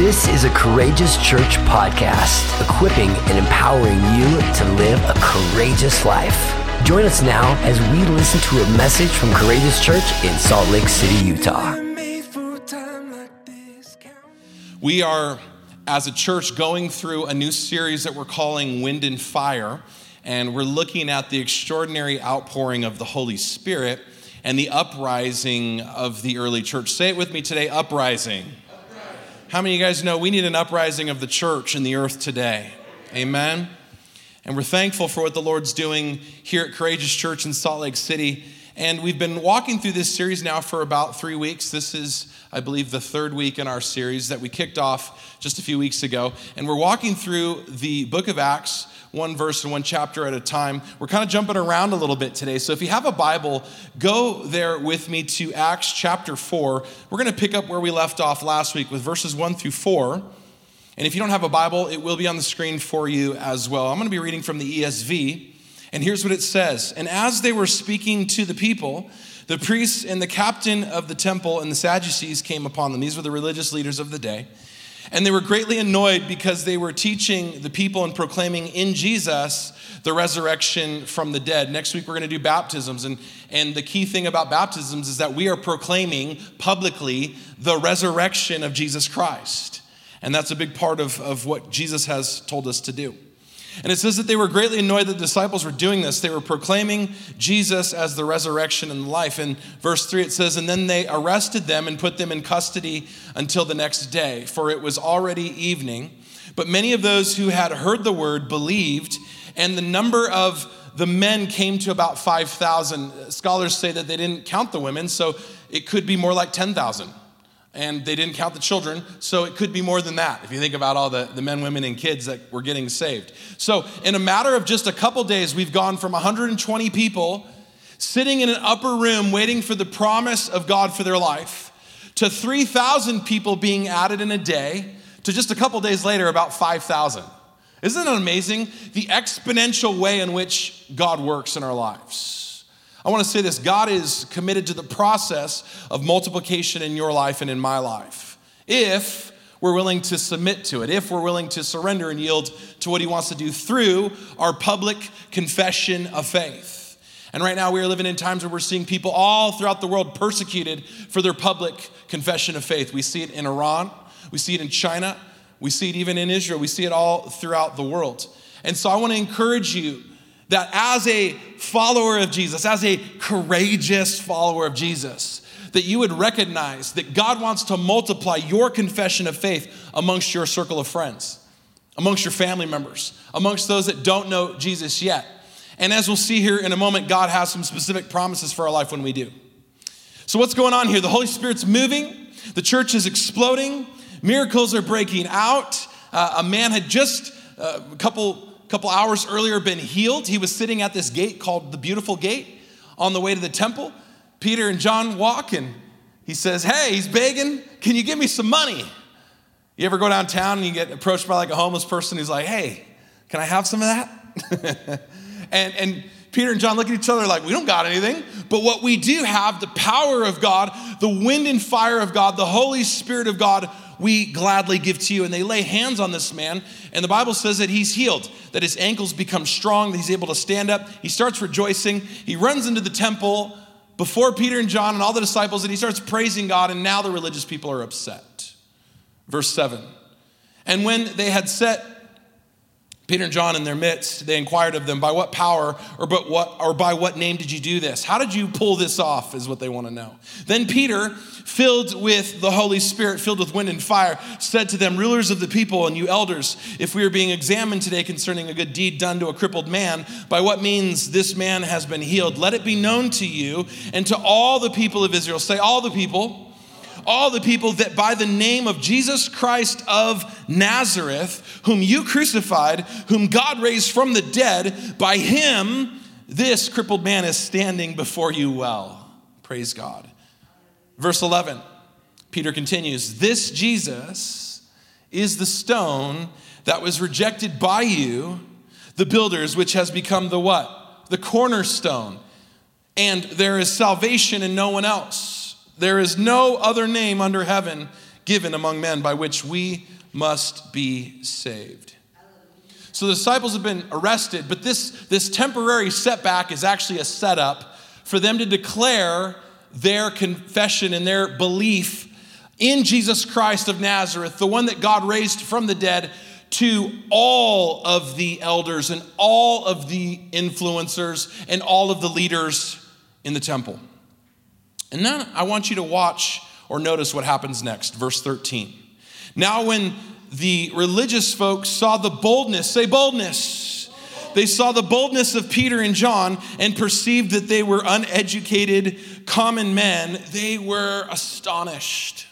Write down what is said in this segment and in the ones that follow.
This is a Courageous Church podcast, equipping and empowering you to live a courageous life. Join us now as we listen to a message from Courageous Church in Salt Lake City, Utah. We are, as a church, going through a new series that we're calling Wind and Fire, and we're looking at the extraordinary outpouring of the Holy Spirit and the uprising of the early church. Say it with me today uprising. How many of you guys know we need an uprising of the church in the earth today? Amen. And we're thankful for what the Lord's doing here at Courageous Church in Salt Lake City. And we've been walking through this series now for about three weeks. This is, I believe, the third week in our series that we kicked off just a few weeks ago. And we're walking through the book of Acts one verse and one chapter at a time. We're kind of jumping around a little bit today. So if you have a Bible, go there with me to Acts chapter 4. We're going to pick up where we left off last week with verses 1 through 4. And if you don't have a Bible, it will be on the screen for you as well. I'm going to be reading from the ESV. And here's what it says And as they were speaking to the people, the priests and the captain of the temple and the Sadducees came upon them. These were the religious leaders of the day. And they were greatly annoyed because they were teaching the people and proclaiming in Jesus the resurrection from the dead. Next week, we're going to do baptisms. And, and the key thing about baptisms is that we are proclaiming publicly the resurrection of Jesus Christ. And that's a big part of, of what Jesus has told us to do. And it says that they were greatly annoyed that the disciples were doing this. They were proclaiming Jesus as the resurrection and the life. In verse 3, it says, And then they arrested them and put them in custody until the next day, for it was already evening. But many of those who had heard the word believed, and the number of the men came to about 5,000. Scholars say that they didn't count the women, so it could be more like 10,000 and they didn't count the children, so it could be more than that if you think about all the, the men, women, and kids that were getting saved. So, in a matter of just a couple days, we've gone from 120 people sitting in an upper room waiting for the promise of God for their life to 3,000 people being added in a day to just a couple days later, about 5,000. Isn't it amazing? The exponential way in which God works in our lives. I want to say this God is committed to the process of multiplication in your life and in my life. If we're willing to submit to it, if we're willing to surrender and yield to what He wants to do through our public confession of faith. And right now, we are living in times where we're seeing people all throughout the world persecuted for their public confession of faith. We see it in Iran, we see it in China, we see it even in Israel, we see it all throughout the world. And so I want to encourage you that as a follower of Jesus, as a courageous follower of Jesus, that you would recognize that God wants to multiply your confession of faith amongst your circle of friends, amongst your family members, amongst those that don't know Jesus yet. And as we'll see here in a moment, God has some specific promises for our life when we do. So, what's going on here? The Holy Spirit's moving, the church is exploding, miracles are breaking out. Uh, a man had just, uh, a couple couple hours earlier been healed. He was sitting at this gate called the Beautiful Gate on the way to the temple. Peter and John walk and he says, Hey, he's begging, can you give me some money? You ever go downtown and you get approached by like a homeless person who's like, Hey, can I have some of that? and, and Peter and John look at each other like, we don't got anything. But what we do have, the power of God, the wind and fire of God, the Holy Spirit of God we gladly give to you. And they lay hands on this man, and the Bible says that he's healed, that his ankles become strong, that he's able to stand up. He starts rejoicing. He runs into the temple before Peter and John and all the disciples, and he starts praising God, and now the religious people are upset. Verse 7 And when they had set Peter and John in their midst, they inquired of them, By what power or, but what, or by what name did you do this? How did you pull this off? Is what they want to know. Then Peter, filled with the Holy Spirit, filled with wind and fire, said to them, Rulers of the people and you elders, if we are being examined today concerning a good deed done to a crippled man, by what means this man has been healed, let it be known to you and to all the people of Israel. Say, all the people all the people that by the name of Jesus Christ of Nazareth, whom you crucified, whom God raised from the dead, by him this crippled man is standing before you well. Praise God. Verse 11, Peter continues This Jesus is the stone that was rejected by you, the builders, which has become the what? The cornerstone. And there is salvation in no one else. There is no other name under heaven given among men by which we must be saved. So the disciples have been arrested, but this, this temporary setback is actually a setup for them to declare their confession and their belief in Jesus Christ of Nazareth, the one that God raised from the dead, to all of the elders and all of the influencers and all of the leaders in the temple. And then I want you to watch or notice what happens next, verse 13. Now, when the religious folks saw the boldness, say boldness. They saw the boldness of Peter and John and perceived that they were uneducated, common men. They were astonished.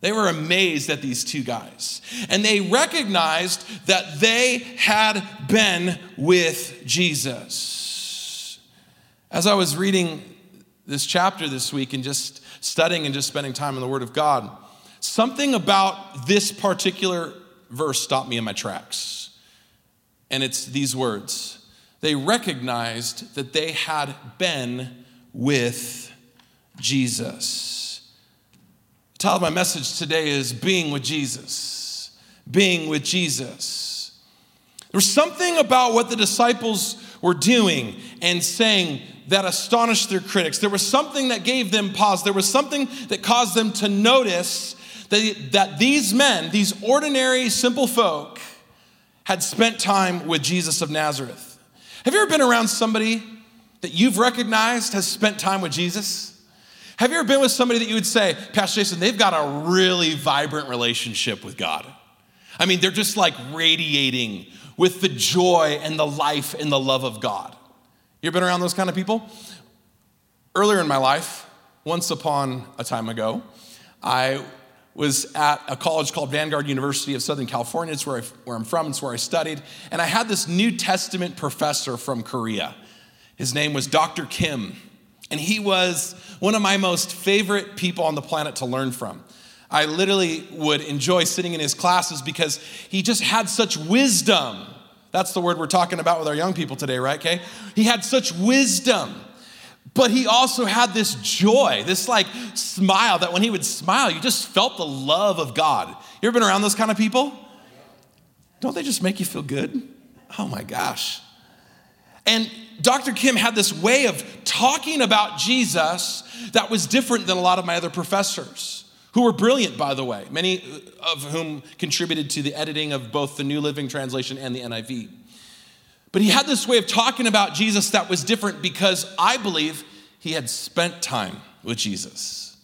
They were amazed at these two guys. And they recognized that they had been with Jesus. As I was reading this chapter this week and just studying and just spending time in the Word of God, Something about this particular verse stopped me in my tracks. And it's these words They recognized that they had been with Jesus. The title of my message today is Being with Jesus. Being with Jesus. There was something about what the disciples were doing and saying that astonished their critics. There was something that gave them pause. There was something that caused them to notice that, that these men, these ordinary, simple folk, had spent time with Jesus of Nazareth. Have you ever been around somebody that you've recognized has spent time with Jesus? Have you ever been with somebody that you would say, Pastor Jason, they've got a really vibrant relationship with God? I mean, they're just like radiating with the joy and the life and the love of God. You ever been around those kind of people? Earlier in my life, once upon a time ago, I was at a college called Vanguard University of Southern California. It's where, I, where I'm from, it's where I studied. And I had this New Testament professor from Korea. His name was Dr. Kim. And he was one of my most favorite people on the planet to learn from. I literally would enjoy sitting in his classes because he just had such wisdom. That's the word we're talking about with our young people today, right, Kay? He had such wisdom. But he also had this joy, this like smile that when he would smile, you just felt the love of God. You ever been around those kind of people? Don't they just make you feel good? Oh my gosh. And Dr. Kim had this way of talking about Jesus that was different than a lot of my other professors, who were brilliant, by the way, many of whom contributed to the editing of both the New Living Translation and the NIV. But he had this way of talking about Jesus that was different because I believe he had spent time with Jesus.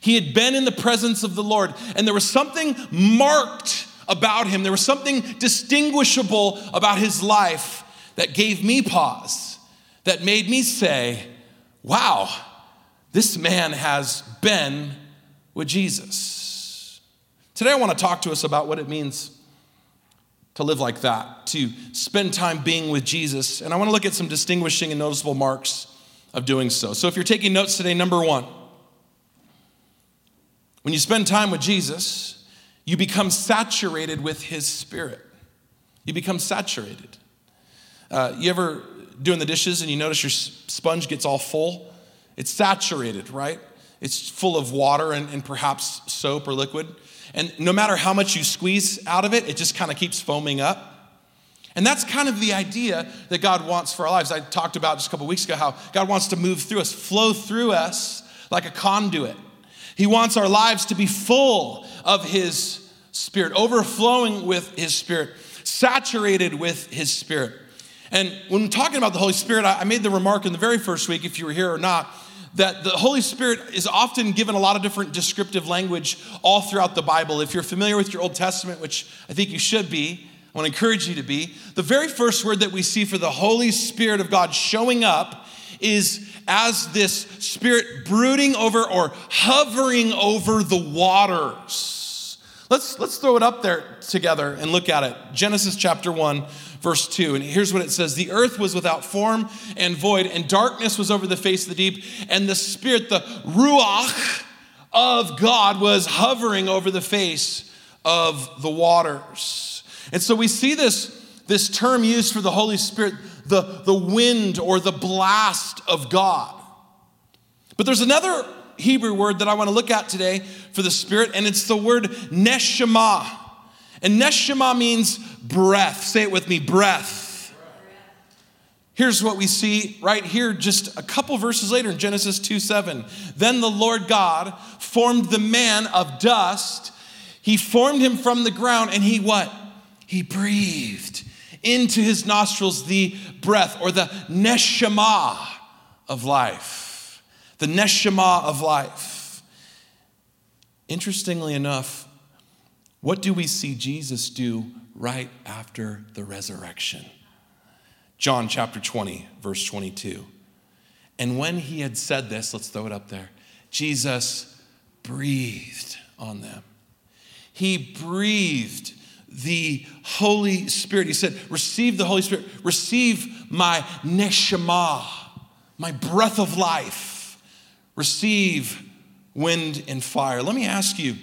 He had been in the presence of the Lord, and there was something marked about him. There was something distinguishable about his life that gave me pause, that made me say, wow, this man has been with Jesus. Today, I want to talk to us about what it means to live like that, to spend time being with Jesus. And I want to look at some distinguishing and noticeable marks of doing so. So if you're taking notes today, number one, when you spend time with Jesus, you become saturated with his spirit. You become saturated. Uh, you ever doing the dishes and you notice your sponge gets all full? It's saturated, right? It's full of water and, and perhaps soap or liquid. And no matter how much you squeeze out of it, it just kind of keeps foaming up. And that's kind of the idea that God wants for our lives. I talked about just a couple weeks ago how God wants to move through us, flow through us like a conduit. He wants our lives to be full of His Spirit, overflowing with His Spirit, saturated with His Spirit. And when talking about the Holy Spirit, I made the remark in the very first week, if you were here or not, that the Holy Spirit is often given a lot of different descriptive language all throughout the Bible. If you're familiar with your Old Testament, which I think you should be, I want to encourage you to be, the very first word that we see for the Holy Spirit of God showing up is as this spirit brooding over or hovering over the waters. Let's, let's throw it up there together and look at it. Genesis chapter 1, verse 2. And here's what it says The earth was without form and void, and darkness was over the face of the deep, and the Spirit, the Ruach of God, was hovering over the face of the waters. And so we see this, this term used for the Holy Spirit, the, the wind or the blast of God. But there's another Hebrew word that I want to look at today for the Spirit, and it's the word neshama. And neshama means breath. Say it with me breath. Here's what we see right here, just a couple verses later in Genesis 2 7. Then the Lord God formed the man of dust. He formed him from the ground, and he what? He breathed into his nostrils the breath or the neshama of life. The neshama of life. Interestingly enough, what do we see Jesus do right after the resurrection? John chapter 20, verse 22. And when he had said this, let's throw it up there, Jesus breathed on them. He breathed the Holy Spirit. He said, Receive the Holy Spirit, receive my neshama, my breath of life, receive wind and fire. Let me ask you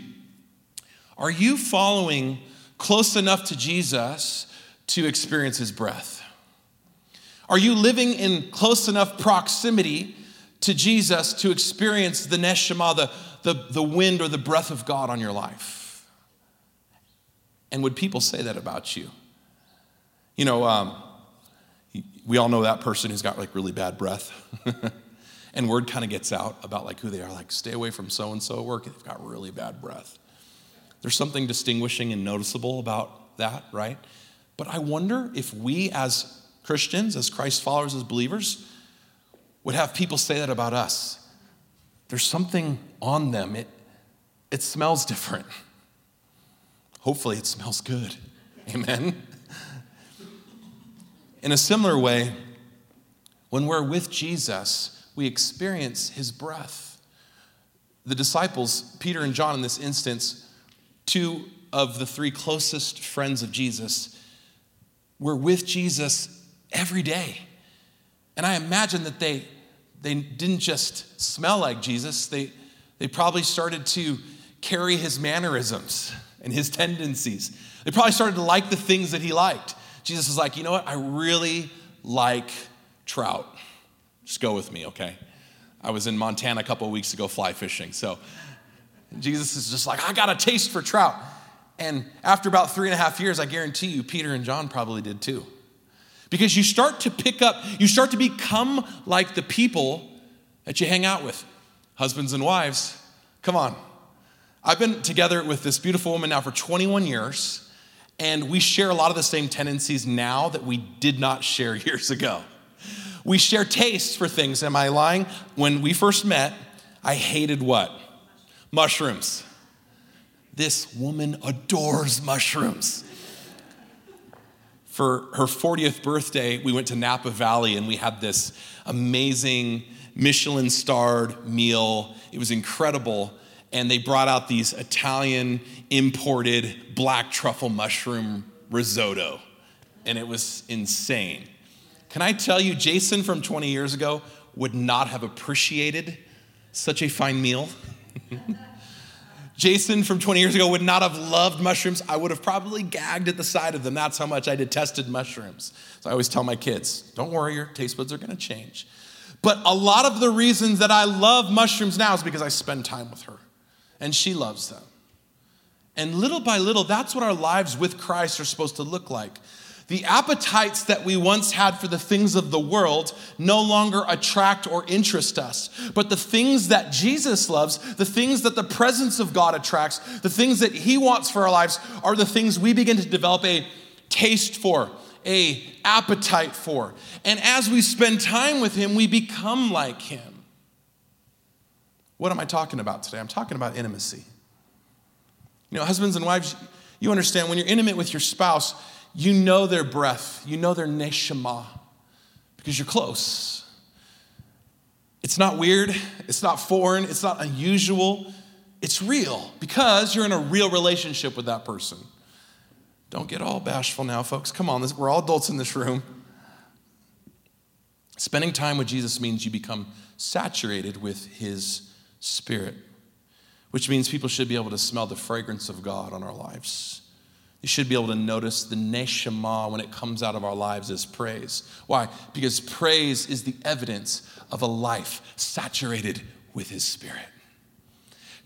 are you following close enough to Jesus to experience his breath? Are you living in close enough proximity to Jesus to experience the neshama, the, the, the wind or the breath of God on your life? And would people say that about you? You know, um, we all know that person who's got like really bad breath. and word kind of gets out about like who they are, like stay away from so and so work, they've got really bad breath. There's something distinguishing and noticeable about that, right? But I wonder if we as Christians, as Christ followers, as believers, would have people say that about us. There's something on them, it, it smells different. Hopefully, it smells good. Amen. In a similar way, when we're with Jesus, we experience his breath. The disciples, Peter and John in this instance, two of the three closest friends of Jesus, were with Jesus every day. And I imagine that they, they didn't just smell like Jesus, they, they probably started to carry his mannerisms and his tendencies. They probably started to like the things that he liked. Jesus is like, you know what? I really like trout. Just go with me, okay? I was in Montana a couple weeks ago fly fishing. So Jesus is just like, I got a taste for trout. And after about three and a half years, I guarantee you, Peter and John probably did too. Because you start to pick up, you start to become like the people that you hang out with. Husbands and wives, come on. I've been together with this beautiful woman now for 21 years, and we share a lot of the same tendencies now that we did not share years ago. We share tastes for things. Am I lying? When we first met, I hated what? Mushrooms. This woman adores mushrooms for her 40th birthday, we went to Napa Valley and we had this amazing Michelin starred meal. It was incredible. And they brought out these Italian imported black truffle mushroom risotto. And it was insane. Can I tell you, Jason from 20 years ago would not have appreciated such a fine meal. Jason from 20 years ago would not have loved mushrooms. I would have probably gagged at the sight of them. That's how much I detested mushrooms. So I always tell my kids, don't worry, your taste buds are going to change. But a lot of the reasons that I love mushrooms now is because I spend time with her and she loves them. And little by little, that's what our lives with Christ are supposed to look like. The appetites that we once had for the things of the world no longer attract or interest us. But the things that Jesus loves, the things that the presence of God attracts, the things that He wants for our lives are the things we begin to develop a taste for, a appetite for. And as we spend time with Him, we become like Him. What am I talking about today? I'm talking about intimacy. You know, husbands and wives, you understand when you're intimate with your spouse, you know their breath, you know their neshama, because you're close. It's not weird, it's not foreign, it's not unusual. It's real because you're in a real relationship with that person. Don't get all bashful now, folks. Come on, we're all adults in this room. Spending time with Jesus means you become saturated with his spirit, which means people should be able to smell the fragrance of God on our lives. You should be able to notice the neshama when it comes out of our lives as praise. Why? Because praise is the evidence of a life saturated with His Spirit.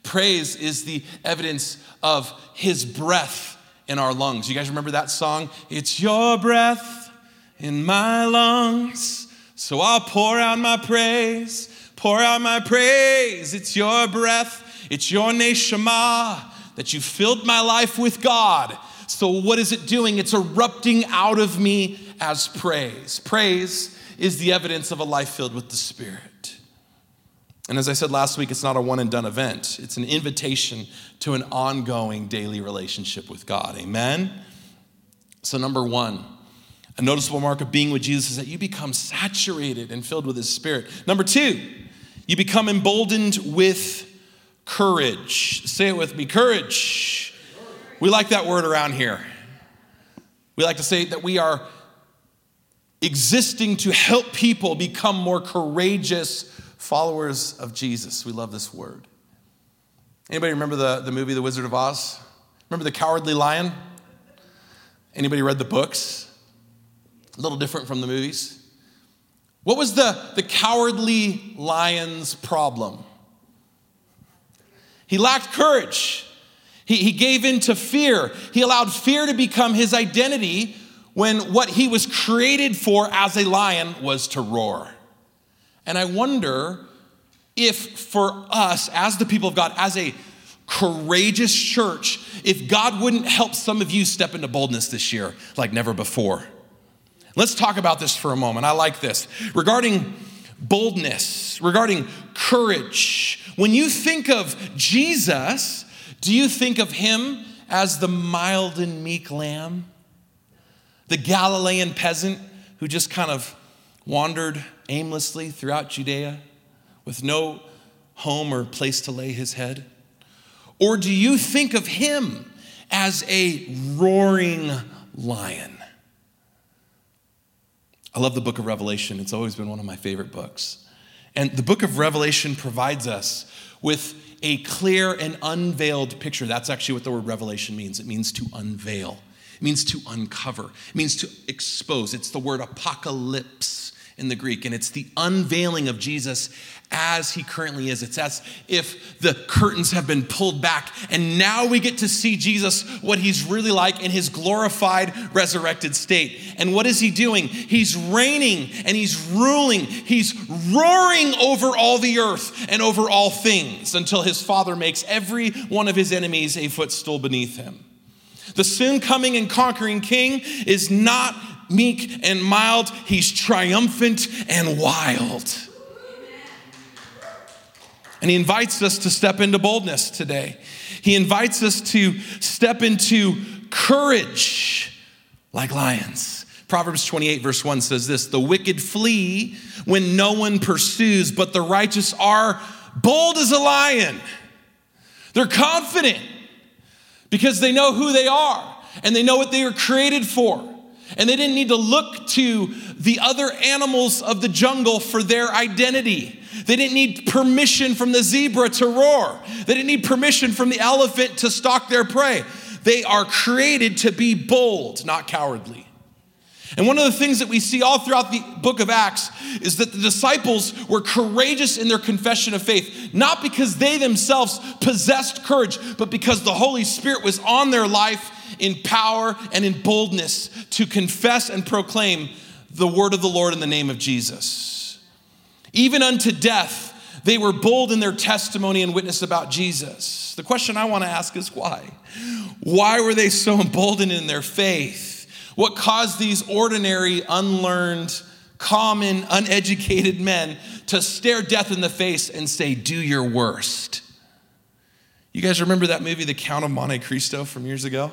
Praise is the evidence of his breath in our lungs. You guys remember that song? It's your breath in my lungs. So I'll pour out my praise, pour out my praise. It's your breath, it's your neshama that you filled my life with God. So what is it doing? It's erupting out of me as praise. Praise is the evidence of a life filled with the Spirit. And as I said last week, it's not a one and done event, it's an invitation to an ongoing daily relationship with God. Amen? So, number one, a noticeable mark of being with Jesus is that you become saturated and filled with His Spirit. Number two, you become emboldened with courage. Say it with me courage. We like that word around here. We like to say that we are existing to help people become more courageous followers of Jesus. We love this word. Anybody remember the, the movie The Wizard of Oz? Remember the cowardly lion? Anybody read the books? A little different from the movies. What was the, the cowardly lion's problem? He lacked courage. He, he gave in to fear. He allowed fear to become his identity when what he was created for as a lion was to roar. And I wonder if for us, as the people of God, as a courageous church, if God wouldn't help some of you step into boldness this year like never before. Let's talk about this for a moment. I like this. Regarding boldness, regarding courage, when you think of Jesus, do you think of him as the mild and meek lamb? The Galilean peasant who just kind of wandered aimlessly throughout Judea with no home or place to lay his head? Or do you think of him as a roaring lion? I love the book of Revelation. It's always been one of my favorite books. And the book of Revelation provides us with a clear and unveiled picture. That's actually what the word revelation means. It means to unveil, it means to uncover, it means to expose. It's the word apocalypse in the Greek, and it's the unveiling of Jesus as he currently is. It's as if the curtains have been pulled back, and now we get to see Jesus, what he's really like in his glorified, resurrected state. And what is he doing? He's reigning and he's ruling, he's roaring over all the earth and over all things until his Father makes every one of his enemies a footstool beneath him. The soon coming and conquering king is not meek and mild, he's triumphant and wild. And he invites us to step into boldness today. He invites us to step into courage like lions. Proverbs 28, verse 1 says this The wicked flee when no one pursues, but the righteous are bold as a lion. They're confident because they know who they are and they know what they are created for. And they didn't need to look to the other animals of the jungle for their identity. They didn't need permission from the zebra to roar. They didn't need permission from the elephant to stalk their prey. They are created to be bold, not cowardly. And one of the things that we see all throughout the book of Acts is that the disciples were courageous in their confession of faith, not because they themselves possessed courage, but because the Holy Spirit was on their life in power and in boldness to confess and proclaim the word of the Lord in the name of Jesus. Even unto death, they were bold in their testimony and witness about Jesus. The question I want to ask is why? Why were they so emboldened in their faith? What caused these ordinary, unlearned, common, uneducated men to stare death in the face and say, Do your worst? You guys remember that movie, The Count of Monte Cristo, from years ago?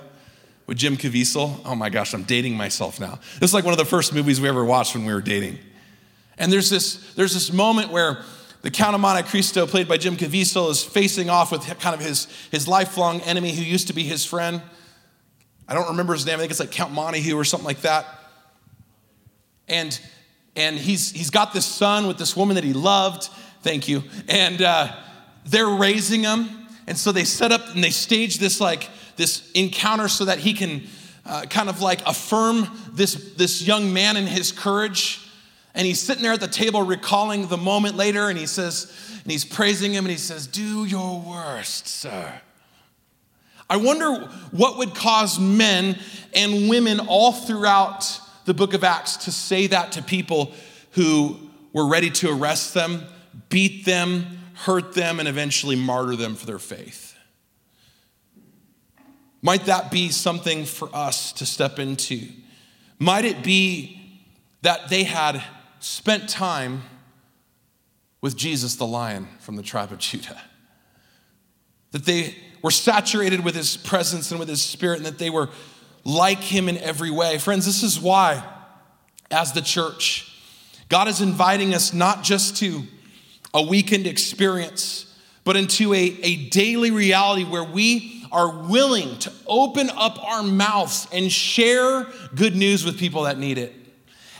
With Jim Caviezel. Oh my gosh, I'm dating myself now. This is like one of the first movies we ever watched when we were dating. And there's this, there's this moment where the Count of Monte Cristo, played by Jim Caviezel, is facing off with kind of his, his lifelong enemy who used to be his friend. I don't remember his name. I think it's like Count Montague or something like that. And, and he's, he's got this son with this woman that he loved. Thank you. And uh, they're raising him. And so they set up and they stage this like this encounter so that he can uh, kind of like affirm this, this young man in his courage. And he's sitting there at the table recalling the moment later, and he says, and he's praising him, and he says, Do your worst, sir. I wonder what would cause men and women all throughout the book of Acts to say that to people who were ready to arrest them, beat them, hurt them, and eventually martyr them for their faith. Might that be something for us to step into? Might it be that they had spent time with Jesus the lion from the tribe of Judah? That they were saturated with his presence and with his spirit, and that they were like him in every way. Friends, this is why, as the church, God is inviting us not just to a weekend experience, but into a, a daily reality where we are willing to open up our mouths and share good news with people that need it.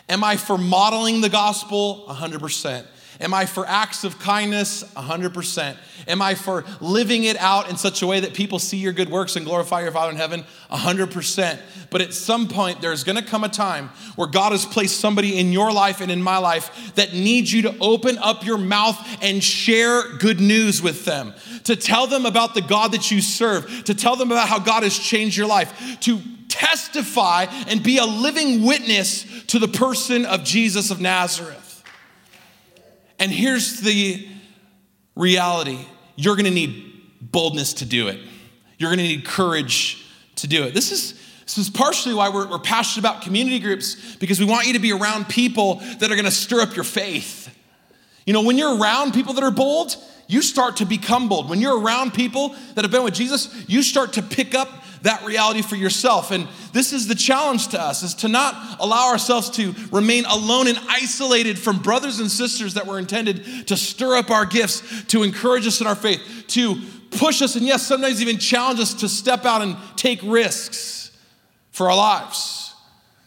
Am I for modeling the gospel? 100%. Am I for acts of kindness? 100%. Am I for living it out in such a way that people see your good works and glorify your Father in heaven? 100%. But at some point, there's gonna come a time where God has placed somebody in your life and in my life that needs you to open up your mouth and share good news with them, to tell them about the God that you serve, to tell them about how God has changed your life, to testify and be a living witness to the person of Jesus of Nazareth. And here's the reality you're gonna need boldness to do it, you're gonna need courage to do it. This is this is partially why we're, we're, passionate about community groups because we want you to be around people that are going to stir up your faith. You know, when you're around people that are bold, you start to become bold. When you're around people that have been with Jesus, you start to pick up that reality for yourself. And this is the challenge to us is to not allow ourselves to remain alone and isolated from brothers and sisters that were intended to stir up our gifts, to encourage us in our faith, to push us and yes, sometimes even challenge us to step out and take risks for our lives.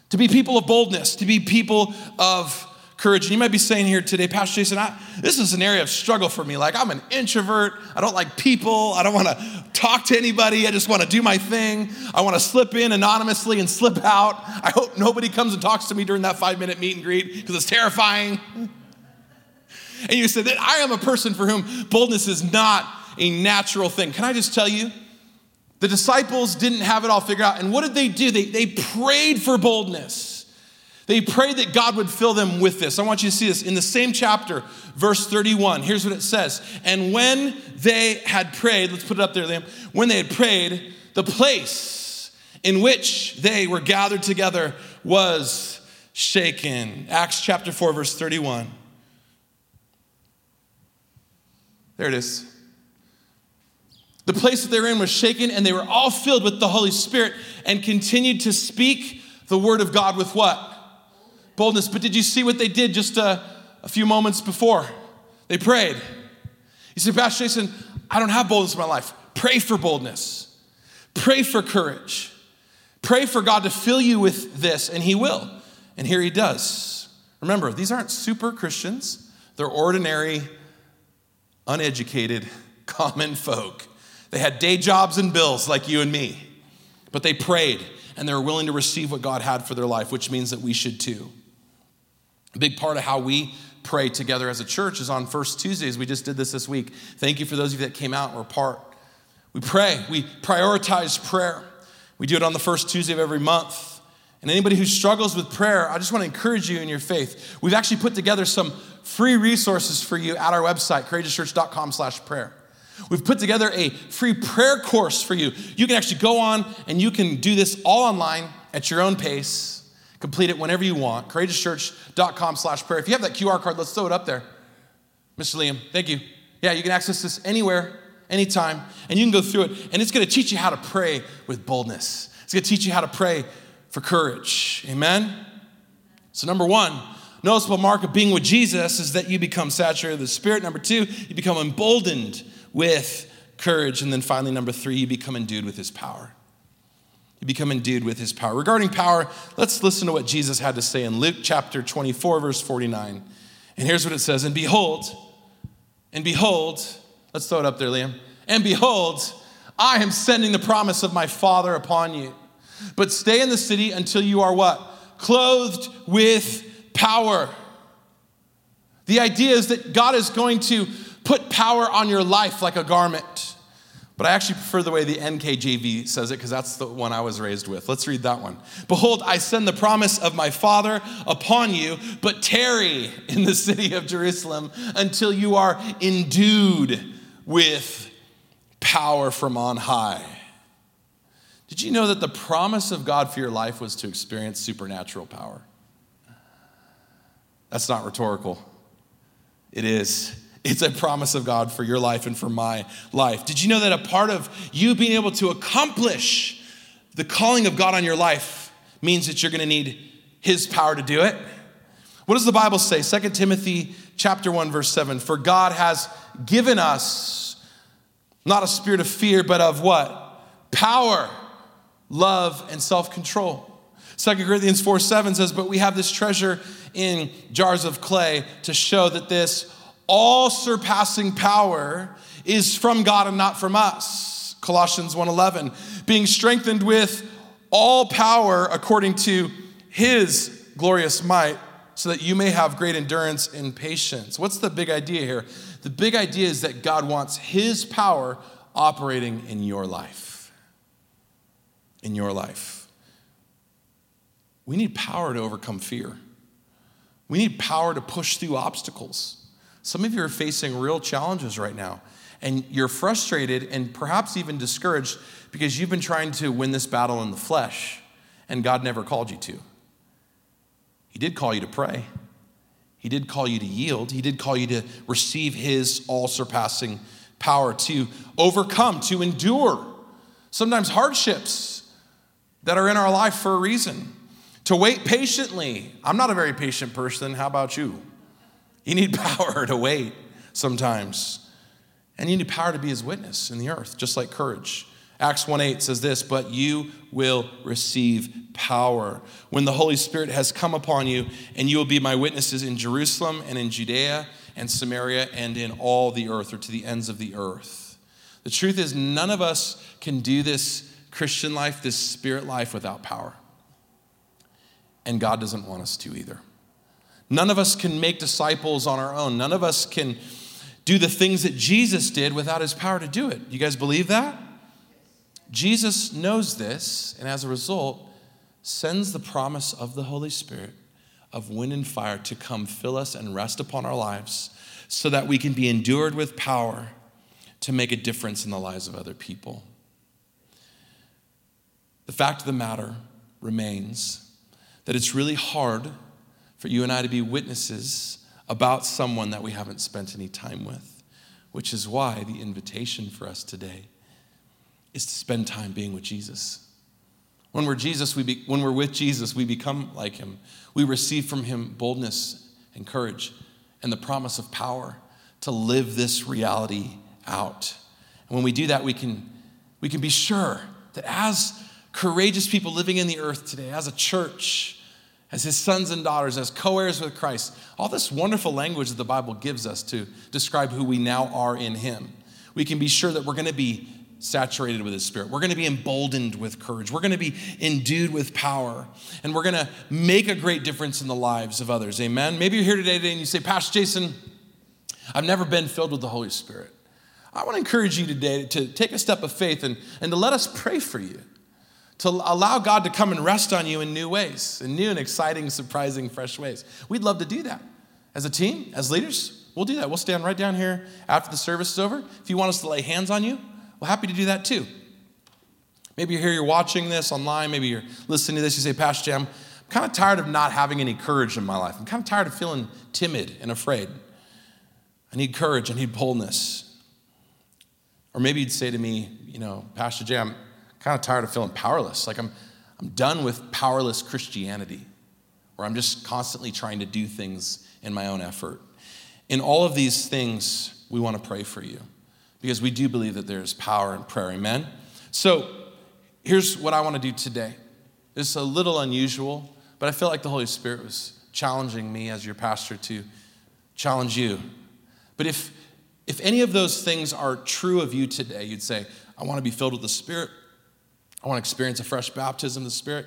To be people of boldness, to be people of courage. And you might be saying here today, Pastor Jason, I, this is an area of struggle for me. Like, I'm an introvert. I don't like people. I don't want to talk to anybody. I just want to do my thing. I want to slip in anonymously and slip out. I hope nobody comes and talks to me during that five minute meet and greet because it's terrifying. And you said that I am a person for whom boldness is not a natural thing. Can I just tell you? The disciples didn't have it all figured out. And what did they do? They, they prayed for boldness. They prayed that God would fill them with this. I want you to see this in the same chapter, verse 31. Here's what it says. And when they had prayed, let's put it up there, Liam. When they had prayed, the place in which they were gathered together was shaken. Acts chapter 4, verse 31. There it is. The place that they were in was shaken, and they were all filled with the Holy Spirit and continued to speak the word of God with what? Boldness. But did you see what they did just a, a few moments before? They prayed. You say, Pastor Jason, I don't have boldness in my life. Pray for boldness. Pray for courage. Pray for God to fill you with this, and He will. And here He does. Remember, these aren't super Christians, they're ordinary, uneducated, common folk. They had day jobs and bills like you and me, but they prayed and they were willing to receive what God had for their life, which means that we should too. A big part of how we pray together as a church is on first Tuesdays. We just did this this week. Thank you for those of you that came out and were part. We pray, we prioritize prayer. We do it on the first Tuesday of every month. And anybody who struggles with prayer, I just want to encourage you in your faith. We've actually put together some free resources for you at our website, courageouschurch.com slash prayer. We've put together a free prayer course for you. You can actually go on and you can do this all online at your own pace. Complete it whenever you want. CourageousChurch.com slash prayer. If you have that QR card, let's throw it up there. Mr. Liam, thank you. Yeah, you can access this anywhere, anytime, and you can go through it. And it's going to teach you how to pray with boldness. It's going to teach you how to pray for courage. Amen? So, number one, noticeable mark of being with Jesus is that you become saturated with the Spirit. Number two, you become emboldened with courage. And then finally, number three, you become endued with His power. You become endued with his power. Regarding power, let's listen to what Jesus had to say in Luke chapter 24, verse 49. And here's what it says And behold, and behold, let's throw it up there, Liam. And behold, I am sending the promise of my Father upon you. But stay in the city until you are what? Clothed with power. The idea is that God is going to put power on your life like a garment. But I actually prefer the way the NKJV says it because that's the one I was raised with. Let's read that one. Behold, I send the promise of my Father upon you, but tarry in the city of Jerusalem until you are endued with power from on high. Did you know that the promise of God for your life was to experience supernatural power? That's not rhetorical. It is. It's a promise of God for your life and for my life. Did you know that a part of you being able to accomplish the calling of God on your life means that you're going to need his power to do it? What does the Bible say? 2 Timothy chapter 1 verse 7. For God has given us not a spirit of fear but of what? Power, love and self-control. 2 Corinthians 4 7 says, But we have this treasure in jars of clay to show that this all surpassing power is from God and not from us. Colossians 1:11, being strengthened with all power according to his glorious might so that you may have great endurance and patience. What's the big idea here? The big idea is that God wants his power operating in your life. In your life. We need power to overcome fear. We need power to push through obstacles. Some of you are facing real challenges right now, and you're frustrated and perhaps even discouraged because you've been trying to win this battle in the flesh, and God never called you to. He did call you to pray, He did call you to yield, He did call you to receive His all surpassing power to overcome, to endure sometimes hardships that are in our life for a reason, to wait patiently. I'm not a very patient person. How about you? You need power to wait sometimes. And you need power to be his witness in the earth, just like courage. Acts 1:8 says this, but you will receive power when the Holy Spirit has come upon you, and you will be my witnesses in Jerusalem and in Judea and Samaria and in all the earth or to the ends of the earth. The truth is, none of us can do this Christian life, this spirit life, without power. And God doesn't want us to either. None of us can make disciples on our own. None of us can do the things that Jesus did without his power to do it. You guys believe that? Jesus knows this, and as a result, sends the promise of the Holy Spirit of wind and fire to come fill us and rest upon our lives so that we can be endued with power to make a difference in the lives of other people. The fact of the matter remains that it's really hard for you and I to be witnesses about someone that we haven't spent any time with, which is why the invitation for us today is to spend time being with Jesus. When we're Jesus, we be, when we're with Jesus, we become like him. We receive from him boldness and courage and the promise of power to live this reality out. And when we do that, we can, we can be sure that as courageous people living in the earth today, as a church, as his sons and daughters, as co heirs with Christ. All this wonderful language that the Bible gives us to describe who we now are in him. We can be sure that we're going to be saturated with his spirit. We're going to be emboldened with courage. We're going to be endued with power. And we're going to make a great difference in the lives of others. Amen. Maybe you're here today, and you say, Pastor Jason, I've never been filled with the Holy Spirit. I want to encourage you today to take a step of faith and, and to let us pray for you to allow God to come and rest on you in new ways, in new and exciting, surprising, fresh ways. We'd love to do that. As a team, as leaders, we'll do that. We'll stand right down here after the service is over. If you want us to lay hands on you, we're happy to do that too. Maybe you're here, you're watching this online, maybe you're listening to this, you say, Pastor Jam, I'm kind of tired of not having any courage in my life. I'm kind of tired of feeling timid and afraid. I need courage, I need boldness. Or maybe you'd say to me, you know, Pastor Jam, kind of tired of feeling powerless. Like I'm, I'm done with powerless Christianity, where I'm just constantly trying to do things in my own effort. In all of these things, we want to pray for you because we do believe that there's power in prayer. Amen? So here's what I want to do today. It's a little unusual, but I feel like the Holy Spirit was challenging me as your pastor to challenge you. But if if any of those things are true of you today, you'd say, I want to be filled with the Spirit. I want to experience a fresh baptism of the Spirit.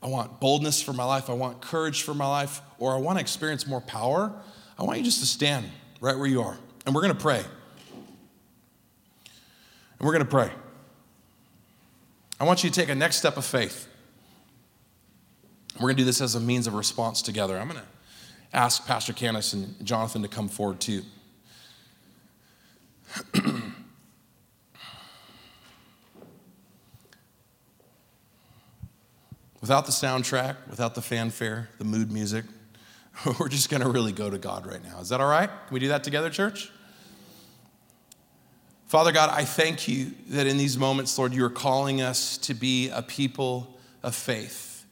I want boldness for my life. I want courage for my life. Or I want to experience more power. I want you just to stand right where you are, and we're going to pray. And we're going to pray. I want you to take a next step of faith. We're going to do this as a means of response together. I'm going to ask Pastor Canis and Jonathan to come forward too. without the soundtrack, without the fanfare, the mood music, we're just going to really go to God right now. Is that all right? Can we do that together, church? Father God, I thank you that in these moments, Lord, you are calling us to be a people of faith.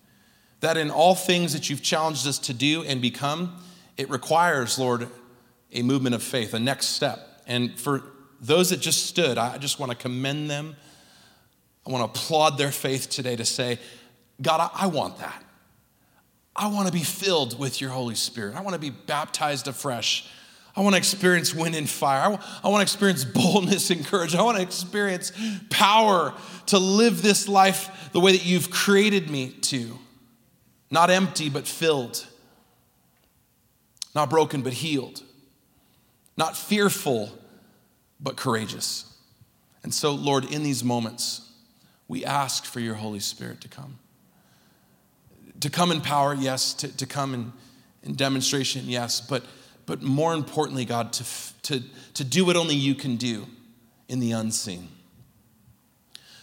That in all things that you've challenged us to do and become, it requires, Lord, a movement of faith, a next step. And for those that just stood, I just want to commend them. I want to applaud their faith today to say, God, I, I want that. I want to be filled with your Holy Spirit. I want to be baptized afresh. I want to experience wind and fire. I want to experience boldness and courage. I want to experience power to live this life the way that you've created me to. Not empty, but filled. Not broken, but healed. Not fearful, but courageous. And so, Lord, in these moments, we ask for your Holy Spirit to come. To come in power, yes. To, to come in, in demonstration, yes. But but more importantly, God, to, to, to do what only you can do in the unseen.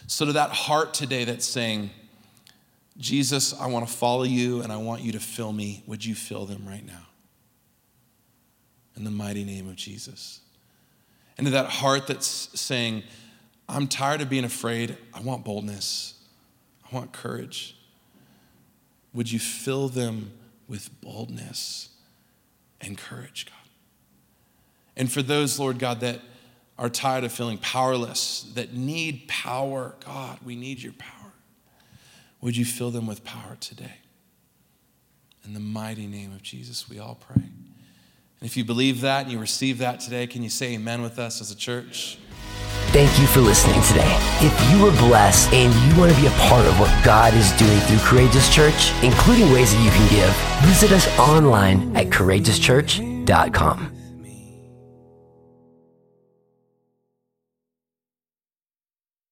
So, to that heart today that's saying, Jesus, I want to follow you and I want you to fill me, would you fill them right now? In the mighty name of Jesus. And to that heart that's saying, I'm tired of being afraid, I want boldness, I want courage. Would you fill them with boldness? and courage, God. And for those, Lord God, that are tired of feeling powerless, that need power, God, we need your power. Would you fill them with power today? In the mighty name of Jesus, we all pray. If you believe that and you receive that today, can you say amen with us as a church? Thank you for listening today. If you were blessed and you want to be a part of what God is doing through Courageous Church, including ways that you can give, visit us online at courageouschurch.com.